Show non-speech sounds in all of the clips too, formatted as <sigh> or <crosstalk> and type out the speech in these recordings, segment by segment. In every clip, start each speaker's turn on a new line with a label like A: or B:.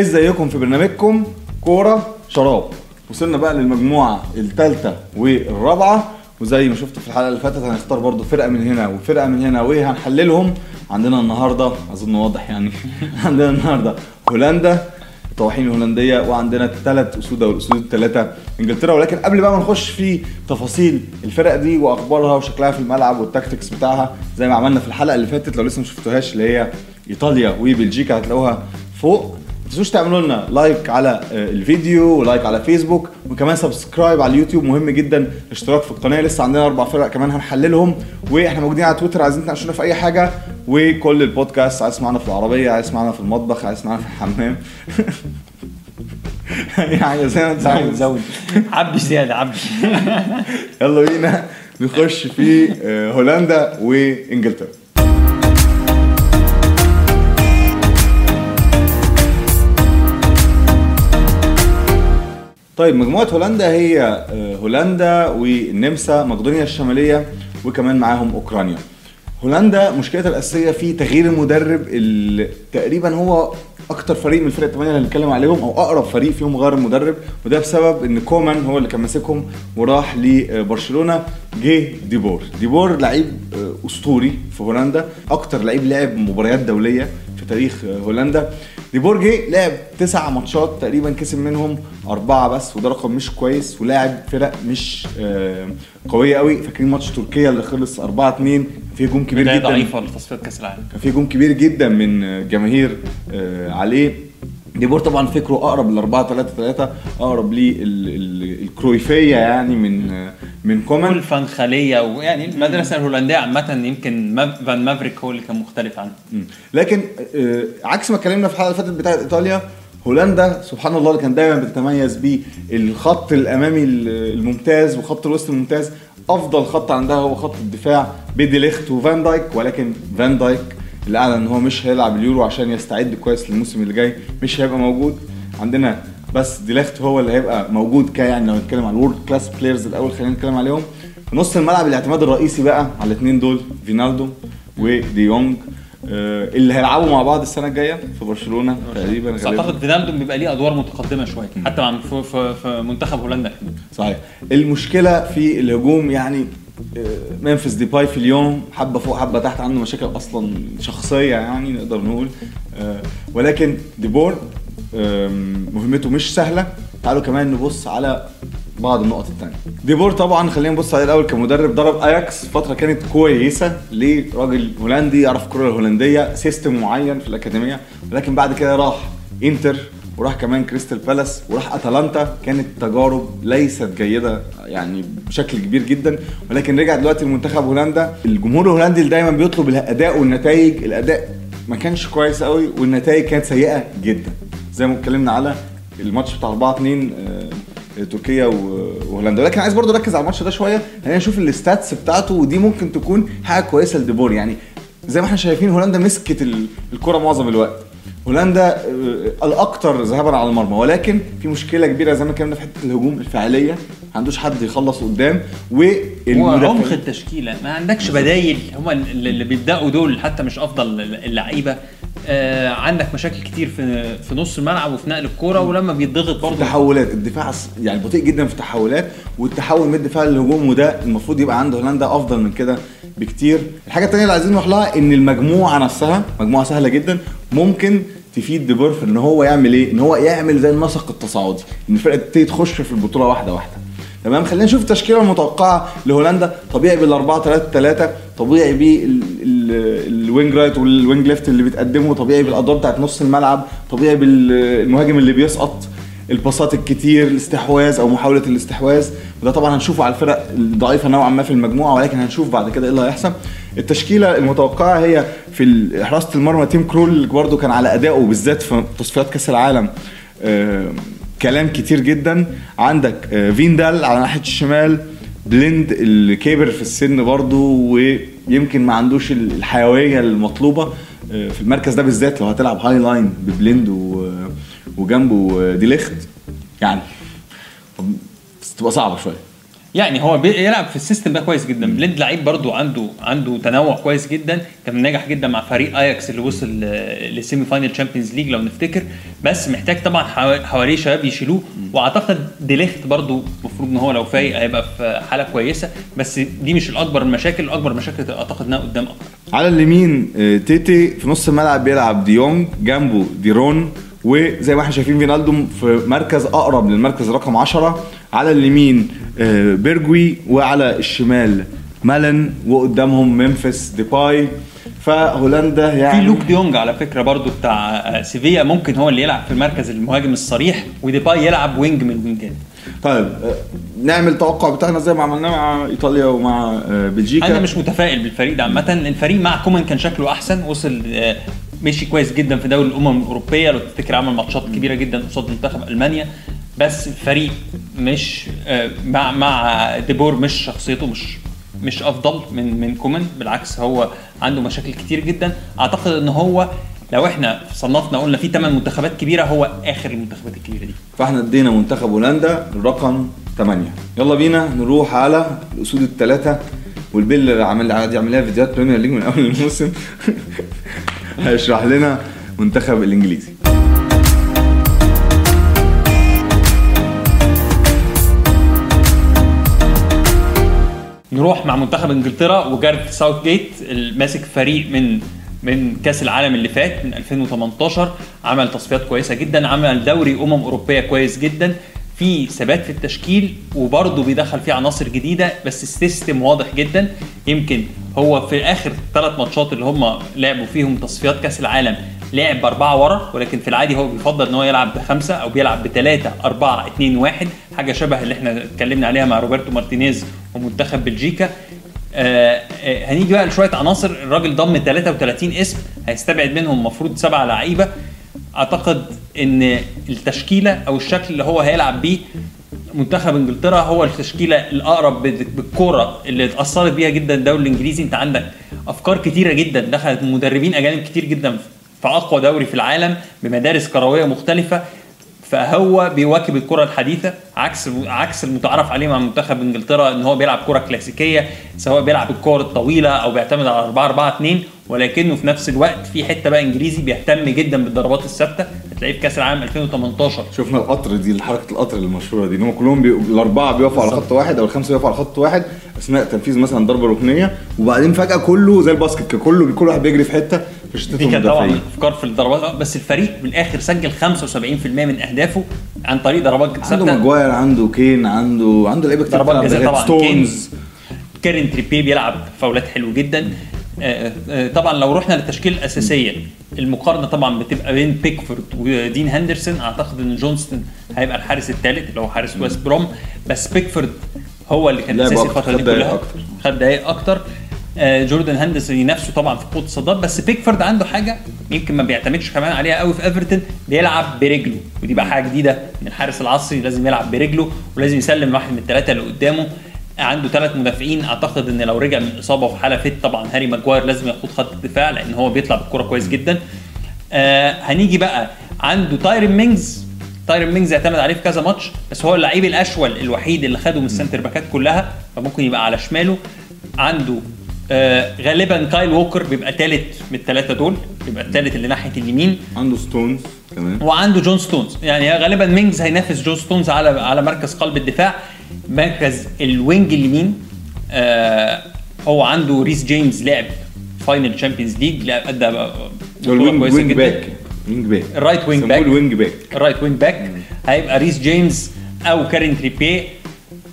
A: ازيكم في برنامجكم؟ كورة شراب. وصلنا بقى للمجموعة الثالثة والرابعة. وزي ما شفتوا في الحلقة اللي فاتت هنختار برضو فرقة من هنا وفرقة من هنا وهنحللهم عندنا النهارده أظن واضح يعني. <laughs> عندنا النهارده هولندا الطواحين الهولندية وعندنا الثلاث اسود أو الاسود الثلاثة إنجلترا. ولكن قبل بقى ما نخش في تفاصيل الفرق دي وأخبارها وشكلها في الملعب والتاكتكس بتاعها زي ما عملنا في الحلقة اللي فاتت لو لسه ما شفتوهاش اللي هي إيطاليا وبلجيكا هتلاقوها فوق. تنسوش تعملوا لنا like على آه، الفيديو و like على فيسبوك وكمان subscribe على اليوتيوب مهم جدا اشتراك في القناة. لسه عندنا أربع فرق كمان هنحللهم وإحنا موجودين على تويتر عايزين تناقشونا في أي حاجة وكل البودكاست عايز تسمعنا في العربية عايز تسمعنا في المطبخ عايز تسمعنا في الحمام. <laughs> يعني زي ما انت عايز
B: زود عبي زيادة عبي. <laughs>
A: يلا بينا نخش في آه، هولندا وإنجلترا. طيب مجموعة هولندا هي آه، هولندا والنمسا مقدونيا الشمالية وكمان معاهم أوكرانيا. هولندا مشكلتها الأساسية في تغيير المدرب اللي تقريبا هو أكتر فريق من الفرق الثمانية اللي هنتكلم عليهم أو أقرب فريق فيهم غير المدرب وده بسبب إن كومان هو اللي كان ماسكهم وراح لبرشلونة جه دي بور، دي بور لعيب آه، أسطوري في هولندا، أكتر لعيب لعب مباريات دولية في تاريخ آه، هولندا دي بور جه لعب تسع ماتشات تقريبا كسب منهم أربعة بس وده رقم مش كويس ولاعب فرق مش آه، قوية قوي. فاكرين ماتش تركيا اللي خلص 4 2 فيه هجوم كبير جدا.
B: ضعيفة لتصفيات كأس العالم.
A: كان في هجوم كبير جدا من آه، جماهير آه، عليه. دي بور طبعا فكره أقرب لل 4 3 3 اقرب للكرويفيه يعني من من كومان
B: كل فان خال ويعني المدرسة الهولندية عامة يمكن ماف- فان مارفيك هو اللي كان مختلف عنه.
A: مم. لكن آه، عكس ما اتكلمنا في الحلقة اللي فاتت بتاعت إيطاليا هولندا سبحان الله اللي كان دايما بتتميز بيه الخط الامامي الممتاز وخط الوسط الممتاز. أفضل خط عندها هو خط الدفاع بديليخت وفان دايك ولكن فان دايك اللي اعلن إن هو مش هيلعب اليورو عشان يستعد كويس للموسم اللي جاي مش هيبقى موجود. عندنا بس ديليخت هو اللي هيبقى موجود ك يعني لو نتكلم على ال world class players الأول خلينا نتكلم عليهم. في نص الملعب الاعتماد الرئيسي بقى على الاثنين دول فينالدو ودي يونج آه، اللي هيلعبوا مع بعض السنة الجاية في برشلونة تقريبا
B: بس. أعتقد فينالدو بيبقى ليه أدوار متقدمة شوية حتى مع في, منتخب هولندا.
A: صحيح. المشكلة في الهجوم يعني آه، ممفيس ديباي في ليون حبة فوق حبة تحت عنده مشاكل أصلا شخصية يعني نقدر نقول آه، ولكن ديبور مهمته مش سهلة. تعالوا كمان نبص على بعض النقط التانية. ديبور طبعا خلينا نبص عليه الأول كمدرب درب أياكس فترة كانت كويسة لراجل هولندي يعرف الكره الهولندية system معين في الأكاديمية. ولكن بعد كده راح إنتر وراح كمان كريستال بالاس وراح أتلانتا. كانت تجارب ليست جيدة يعني بشكل كبير جدا. ولكن رجع دلوقتي لمنتخب هولندا. الجمهور الهولندي اللي دايما بيطلب الأداء والنتائج الأداء ما كانش كويس قوي والنتائج كانت سيئة جدا. زي ما اتكلمنا على الماتش بتاع 4 2 آه، تركيا وهولندا. ولكن عايز برضو اركز على الماتش ده شوية. خلينا نشوف ال stats بتاعته ودي ممكن تكون حاجة كويسة لديبور يعني زي ما إحنا شايفين هولندا مسكت ال- الكرة معظم الوقت. هولندا آه، الاكثر ذهابا على المرمى. ولكن في مشكلة كبيرة زي ما اتكلمنا في حتة الهجوم الفعالية. ما عندوش حد يخلص قدام.
B: هو عمق
A: والمدافعين
B: التشكيلة. ما عندكش بدايل. هم اللي اللي بيبدأوا دول حتى مش أفضل اللعيبة. آه عندك مشاكل كتير في في نص الملعب وفي نقل الكورة ولما بيتضغط برضه.
A: تحولات. الدفاع يعني بطيء جدا في التحولات والتحول من الدفاع للهجوم وده المفروض يبقى عند هولندا أفضل من كده بكتير. الحاجة الثانية اللي عايزين نروح لها إن المجموعة نفسها مجموعة سهلة جدا ممكن تفيد ديبور في إن هو يعمل إيه؟ إن هو يعمل زي النسق التصاعدي إن الفرقة تبتدي تخش في البطولة واحدة واحدة. تمام؟ خلينا نشوف التشكيله المتوقعه لهولندا. طبيعي بال 4 3 3 طبيعي بال wing right وال wing left اللي بتقدمه طبيعي بالادوار بتاعت نص الملعب طبيعي بالمهاجم اللي بيسقط الباصات الكتير الاستحواذ أو محاولة الاستحواذ. وده طبعا هنشوفه على الفرق الضعيفة نوعا ما في المجموعة ولكن هنشوف بعد كده إيه اللي هيحصل. التشكيلة المتوقعة هي في حراسه المرمى تيم كرول برده كان على أدائه بالذات في تصفيات كأس العالم آه، كلام كتير جدا. عندك آه، فيندال على ناحية الشمال بليند اللي كبر في السن برضه ويمكن ما عندوش الحيوية المطلوبة آه، في المركز ده بالذات لو هتلعب high line ببليند و- وجنبه ديليخت يعني طب بس تبقى صعبة شوية.
B: يعني هو بيلعب في ال system ده كويس جدا. بليند لعيب برضو عنده عنده تنوع كويس جدا. كان ناجح جدا مع فريق اياكس اللي وصل لل semi final Champions League لو نفتكر. بس محتاج طبعا حوا- حواليه شباب يشيلوه. وأعتقد ديليخت برضو المفروض إن هو لو فايق هيبقى في حالة كويسة بس دي مش الأكبر المشاكل الأكبر مشاكل أعتقد إنها قدام أكتر.
A: على اليمين آه، تيتي في نص الملعب بيلعب ديونج جنبه ديرون وزي ما إحنا شايفين فينالدو في مركز أقرب للمركز رقم 10 على اليمين آه، بيرجوين وعلى الشمال مالن وقدامهم ممفيس ديباي. فهولندا
B: في
A: يعني
B: لوك ديونج على فكرة برضو بتاع آه، سيفيا ممكن هو اللي يلعب في مركز المهاجم الصريح وديباي يلعب wing من الوينجات
A: طيب آه، نعمل التوقع بتاعنا زي ما عملناه مع إيطاليا ومع آه، بلجيكا.
B: أنا مش متفائل بالفريق ده عامة. الفريق مع كومان كان شكله أحسن وصل آه، مشي كويس جدا في دوري الأمم الأوروبية. لو تفتكر عمل ماتشات كبيرة جدا قصاد منتخب ألمانيا. بس الفريق مش مع مع ديبور مش شخصيته مش مش أفضل من من كومان. بالعكس هو عنده مشاكل كتير جدا. أعتقد إن هو لو إحنا صنفنا قلنا في ثمان منتخبات كبيرة هو آخر المنتخبات الكبيرة دي.
A: فاحنا ادينا منتخب هولندا الرقم 8 يلا بينا نروح على الأسود الثلاثه والبيل اللي عمل قاعد يعمل لها فيديوهات Premier League من أول الموسم. <laughs> هيشرح لنا منتخب الإنجليزي.
B: نروح مع منتخب إنجلترا وجارث ساوث جيت ماسك فريق من من كأس العالم اللي فات من 2018 عمل تصفيات كويسة جدا عمل دوري أمم أوروبية كويس جدا في ثبات في التشكيل وبرضه بيدخل فيه عناصر جديدة بس ال system واضح جدا. يمكن هو في آخر ثلاث ماتشات اللي هم لعبوا فيهم تصفيات كأس العالم لعب باربعه ورا ولكن في العادي هو بيفضل إن هو يلعب بخمسة أو بيلعب بثلاثه أربعة اثنين واحد حاجة شبه اللي إحنا اتكلمنا عليها مع روبرتو مارتينيز ومنتخب بلجيكا. آه آه هنيجي بقى لشوية عناصر. الراجل ضم 33 اسم هيستبعد منهم المفروض سبع لعيبة. أعتقد إن التشكيلة أو الشكل اللي هو هيلعب بيه منتخب إنجلترا هو التشكيلة الأقرب بال- بالكورة اللي اتأثرت بيها جدا الدوري الإنجليزي. أنت عندك أفكار كتيرة جدا. دخلت مدربين أجانب كتير جدا في أقوى دوري في العالم بمدارس كروية مختلفة. فهو بيواكب الكرة الحديثة عكس عكس المتعارف عليه مع منتخب إنجلترا إن هو بيلعب كرة كلاسيكية سواء بيلعب الكور الطويلة أو بيعتمد على 4 4 2 ولكنه في نفس الوقت في حتة بقى إنجليزي بيهتم جدا بالضربات الثابتة. هتلاقيه في كأس العالم 2018
A: شفنا القطر دي حركة القطر المشهورة دي. ان هم كلهم بي... الأربعة بيقفوا على خط واحد أو الخمسه بيقفوا على خط واحد أثناء تنفيذ مثلا ضربة ركنية وبعدين فجأة كله زي ال basket كله كل واحد بيجري في حتة في شتات
B: دي كانت طبعا أفكار في الضربات. بس الفريق بالاخر سجل 75% من أهدافه عن طريق ضربات
A: عنده
B: ثابتة.
A: ماجواير عنده كين عنده عنده لعيبة كتير
B: ضربات جزاء طبعا
A: ستونز
B: كيران تريبير بيلعب فاولات حلو جدا. آه، آه، طبعا لو رحنا للتشكيله الاساسيه المقارنة طبعا بتبقى بين بيكفورد ودين هندرسون. أعتقد إن جونستون هيبقى الحارس الثالث اللي هو حارس ويست بروم. بس بيكفورد هو اللي كان
A: أساسي
B: الفترة دي كلها.
A: أكتر.
B: خد دقايق أكتر. آه، جوردن هندرسون ينافسه طبعا في قوة الصدات بس بيكفورد عنده حاجة يمكن ما بيعتمدش كمان عليها قوي في إيفرتون. بيلعب برجله. ودي بقى حاجة جديدة من الحارس العصري لازم يلعب برجله ولازم يسلم واحد من الثلاثه اللي قدامه. عنده ثلاث مدافعين. أعتقد إن لو رجع من الاصابه وفي حالة فت طبعا هاري ماجواير لازم ياخد خط الدفاع لأن هو بيطلع بالكرة كويس جدا. آه هنيجي بقى عنده تايرن مينجز. تايرن مينجز اعتمد عليه في كذا ماتش بس هو اللعيب الأشول الوحيد اللي خده من ال centre باكات كلها فممكن يبقى على شماله. عنده آه غالبا كايل ووكر بيبقى ثالث من الثلاثه دول بيبقى الثالث اللي ناحية اليمين.
A: عنده ستونز كمان.
B: وعنده جون ستونز. يعني غالبا مينجز هينافس جون ستونز على على مركز قلب الدفاع. مركز ال wing اليمين آه هو عنده ريس جيمس لعب final Champions League لعب
A: أدى
B: بطولة
A: ال
B: wing
A: wing.
B: back
A: wing back. ال
B: right wing
A: back
B: ال
A: wing back.
B: ال right wing back هيبقى ريس جيمس أو كيران تريبيير.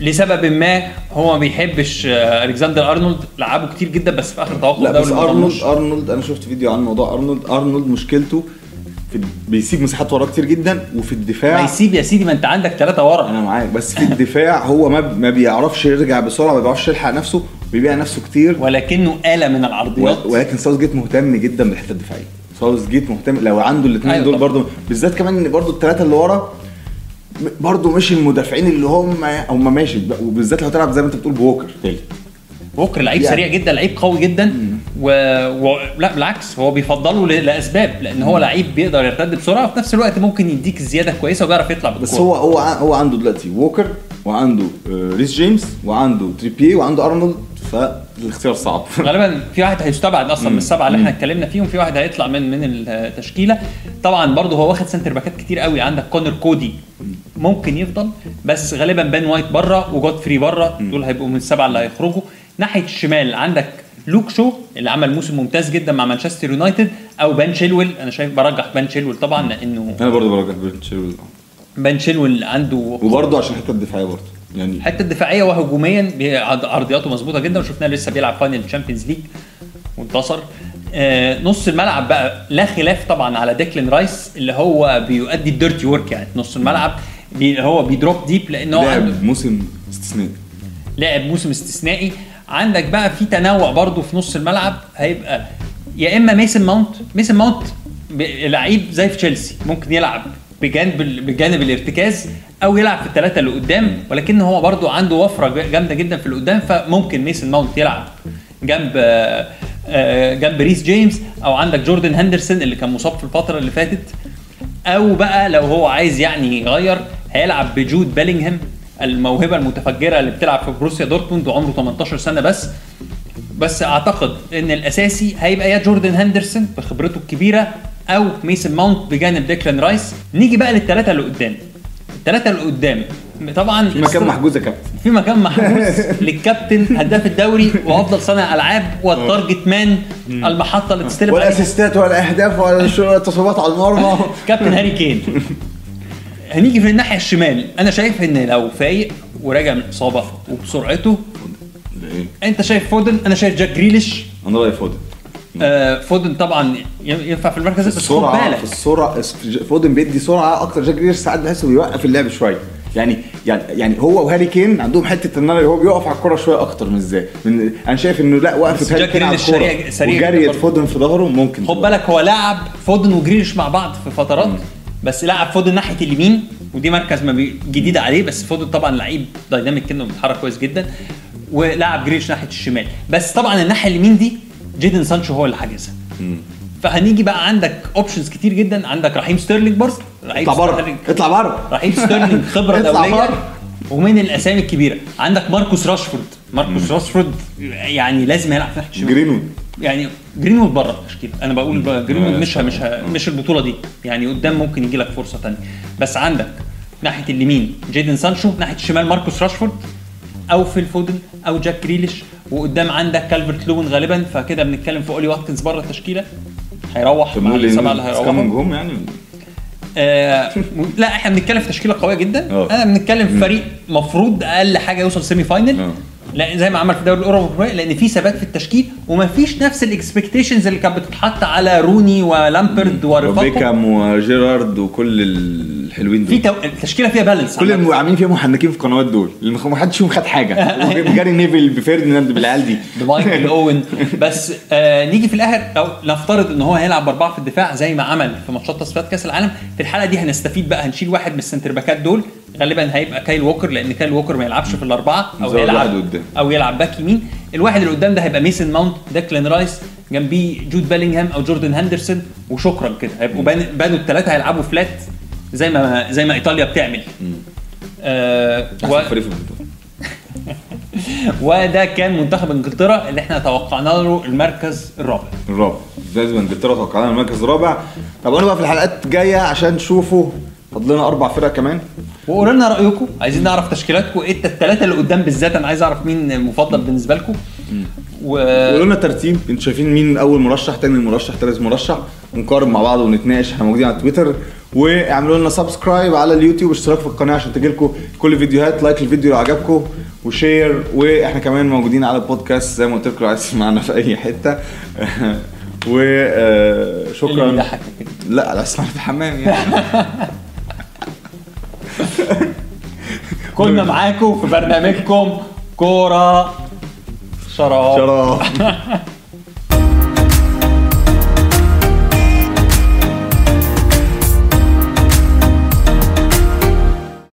B: لسبب ما هو ما بيحبش آه، ألكسندر أرنولد. لعبه كتير جدا بس في آخر توقف
A: لا بس ارنولد. أرنولد أنا شفت فيديو عن موضوع ارنولد أرنولد مشكلته في بيسيب مساحات وراه كتير جدا وفي
B: ما
A: الدفاع
B: يسيب يا سيدي ما انت عندك ثلاثة ورا.
A: أنا معاك بس في الدفاع هو ما ما بيعرفش يرجع بسرعة ما بيعرفش يلحق نفسه بيبيع نفسه كتير.
B: ولكنه آلة من العرضيات
A: ولكن ساوث جيت مهتم جدا بالحتة الدفاعية. ساوث جيت مهتم لو عنده الاثنين
B: أيوة
A: دول. برضه بالذات كمان إن برضه الثلاثه اللي ورا برضه مش المدافعين اللي هم هم ماشي وبالذات لو هتلعب زي ما أنت بتقول بووكر. تالت
B: ووكر لعيب
A: يعني-
B: سريع جدا لعيب قوي جدا. و... و... لا بالعكس هو بيفضله. لأسباب لأن هو لعيب بيقدر يرتد بسرعة وفي نفس الوقت ممكن يديك زيادة كويسة وبيعرف يطلع بالكورة.
A: بس هو هو هو عنده دلوقتي ووكر وعنده آه، ريس جيمس وعنده تريبيير وعنده أرنولد فالاختيار صعب. <laughs>
B: غالبا في واحد هيستبعد أصلا من السبعة اللي إحنا اتكلمنا فيهم في واحد هيطلع من من التشكيلة. طبعا برضه هو واخد centre باكات كتير قوي عندك كونور كودي ممكن يفضل بس غالبا بن وايت بره وجودفري بره دول هيبقوا من السبعة اللي هيخرجوا. ناحية الشمال عندك لوك شو اللي عمل موسم ممتاز جدا مع مانشستر يونايتد أو بن تشيلويل. أنا شايف برجح بن تشيلويل طبعا لأنه
A: أنا برضه برجح بن تشيلويل.
B: بن تشيلويل عنده
A: وبرضه عشان الحته الدفاعيه برضه. يعني
B: الحته الدفاعيه وهجوميا عرضياته مظبوطة جدا. وشفناه لسه بيلعب final Champions League وانتصر. آه نص الملعب بقى لا خلاف طبعا على ديكلان رايس اللي هو بيؤدي ال dirty work يعني. نص الملعب بي هو بي drop deep لأن هو
A: لعب موسم استثنائي.
B: لاعب موسم استثنائي. عندك بقى في تنوع برضو في نص الملعب هيبقى يا إما ميسون ماونت ميسون ماونت لعيب زي في تشيلسي ممكن يلعب بجانب بجانب الارتكاز أو يلعب في الثلاثه اللي قدام ولكن هو برضو عنده وفرة جامدة جدا في اللي قدام فممكن ميسون ماونت يلعب جنب آه، آه، جنب ريس جيمس أو عندك جوردن هندرسون اللي كان مصاب في الفترة اللي فاتت أو بقى لو هو عايز يعني يغير هيلعب بجود بيلينغهام. الموهبة المتفجرة اللي بتلعب في بروسيا دورتموند وعمره 18 سنة بس. بس أعتقد إن الأساسي هيبقى يا جوردن هندرسون بخبرته الكبيرة أو ميسون ماونت بجانب ديكلان رايس. نيجي بقى للثلاثه اللي قدام. الثلاثه اللي قدام. طبعا
A: في مكان محجوز يا كابتن.
B: في مكان محجوز <laughs> للكابتن هداف الدوري وأفضل صانع ألعاب وال target man المحطة اللي تستلم وال
A: assistات والاهداف والتصويبات على المرمى.
B: كابتن هاري كين. <laughs> هنيجي في الناحية الشمال. أنا شايف إن لو فايق وراجع من الاصابه وبسرعته أنت شايف فودن؟ أنا شايف جاك جريليش.
A: أنا رأيي فودن.
B: آه فودن طبعا ينفع في المركز. بس خد
A: السرعة
B: بالك.
A: في السرعه فودن بيدي سرعة أكتر. جاك جريليش ساعات بحسه بيوقف اللعب شوية. يعني يعني يعني هو وهاري كين عندهم حتة إن هو بيقف على الكوره شوية أكتر من إزاي. من أنا شايف إنه لأ
B: بس
A: وقفه هاري كين على
B: جريليش
A: الكوره وجريت. فودن في ظهره ممكن
B: خد بالك هو لاعب فودن وجريليش مع بعض في فترات. بس لاعب فودن ناحية اليمين ودي مركز ما بي- جديد عليه بس فودن طبعا لعيب dynamic كده وبيتحرك كويس جدا ولاعب جريليش ناحية الشمال. بس طبعا الناحية اليمين دي جيدون سانشو هو اللي حاجزها. فهنيجي بقى عندك options كتير جدا. عندك رحيم ستيرلينج برضه. رحيم
A: اطلع بره. اطلع بره.
B: رحيم ستيرلينج <laughs> خبرة
A: دولية.
B: ومن الأسامي الكبيرة. عندك ماركوس راشفورد. ماركوس راشفورد يعني لازم يلعب في ناحية الشمال.
A: جرينوود.
B: يعني جرينوود بره التشكيله أنا بقول جرينوود
A: آه،
B: مش ه- مش مش البطولة دي. يعني قدام ممكن يجي لك فرصة ثانية بس عندك ناحية اليمين جيدون سانشو ناحية الشمال ماركوس راشفورد أو فيل فودن أو جاك جريليش وقدام عندك كالفرت لوين غالبا فكده بنتكلم في أولي واتكنز بره التشكيلة. هيروح مع السبعه اللي هيروحوا.
A: يعني؟
B: آه لا إحنا بنتكلم في تشكيلة قوية جدا.
A: آه.
B: أنا بنتكلم في فريق مفروض أقل حاجة يوصل semi final
A: آه.
B: لا زي ما عمل في الدوري الأوروبي لأن في ثبات في التشكيل ومفيش نفس ال expectations اللي كانت بتتحط على روني ولامبرد ورفاقه.
A: وبيكهام وجيرارد وكل الحلوين
B: في
A: دول
B: تو... التشكيلة فيها balance
A: كل المعاملين فيهم محنكين في القنوات دول. اللي ما حدش فيهم خد حاجة. <laughs> جاري نيفل بفيرديناند بالعيال دي.
B: بمايكل <laughs> اوين بس آه نيجي في الآخر أو نفترض إن هو هيلعب باربعه في الدفاع زي ما عمل في ماتشات تصفيات كأس العالم. في الحالة دي هنستفيد بقى هنشيل واحد من ال centre باكات دول. غالبا هيبقى كايل ووكر لأن كايل ووكر ما يلعبش في
A: الأربعة أو
B: يلعب. أو يلعب back يمين. الواحد اللي قدام ده هيبقى ميسون ماونت ديكلان رايس جنبيه جود بيلينغهام أو جوردن هندرسون وشكرا كده. هيبقوا بان- بانوا الثلاثه هيلعبوا flat زي ما زي ما إيطاليا بتعمل. آه و... <laughs> وده كان منتخب إنجلترا اللي إحنا توقعنا له المركز الرابع.
A: الرابع. لازم إنجلترا توقعنا المركز الرابع. طب أنا بقى في الحلقات الجاية عشان تشوفوا فاضلنا أربع فرق كمان.
B: وقولوا لنا رأيكم. عايزين نعرف تشكيلاتكم. إيه الثلاثه اللي قدام بالذات؟ أنا عايز أعرف مين مفضل بالنسبة لكم. و
A: قولوا لنا ترتيب. أنتوا شايفين مين أول مرشح تاني مرشح تالت مرشح؟ ونقارن مع بعض ونتناقش. إحنا موجودين على تويتر. واعملوا لنا subscribe على اليوتيوب واشتراك في القناة عشان تجيلكم كل الفيديوهات. like الفيديو لو عجبكم. و share وإحنا كمان موجودين على البودكاست. زي ما قلت لكم عايز تسمعنا في أي
B: حتة. <laughs>
A: وشكرا
B: كده
A: لا لا اسمع في الحمام يعني. <laughs>
B: كنا معاكم في برنامجكم كورة. شراب.
A: شرف <laughs>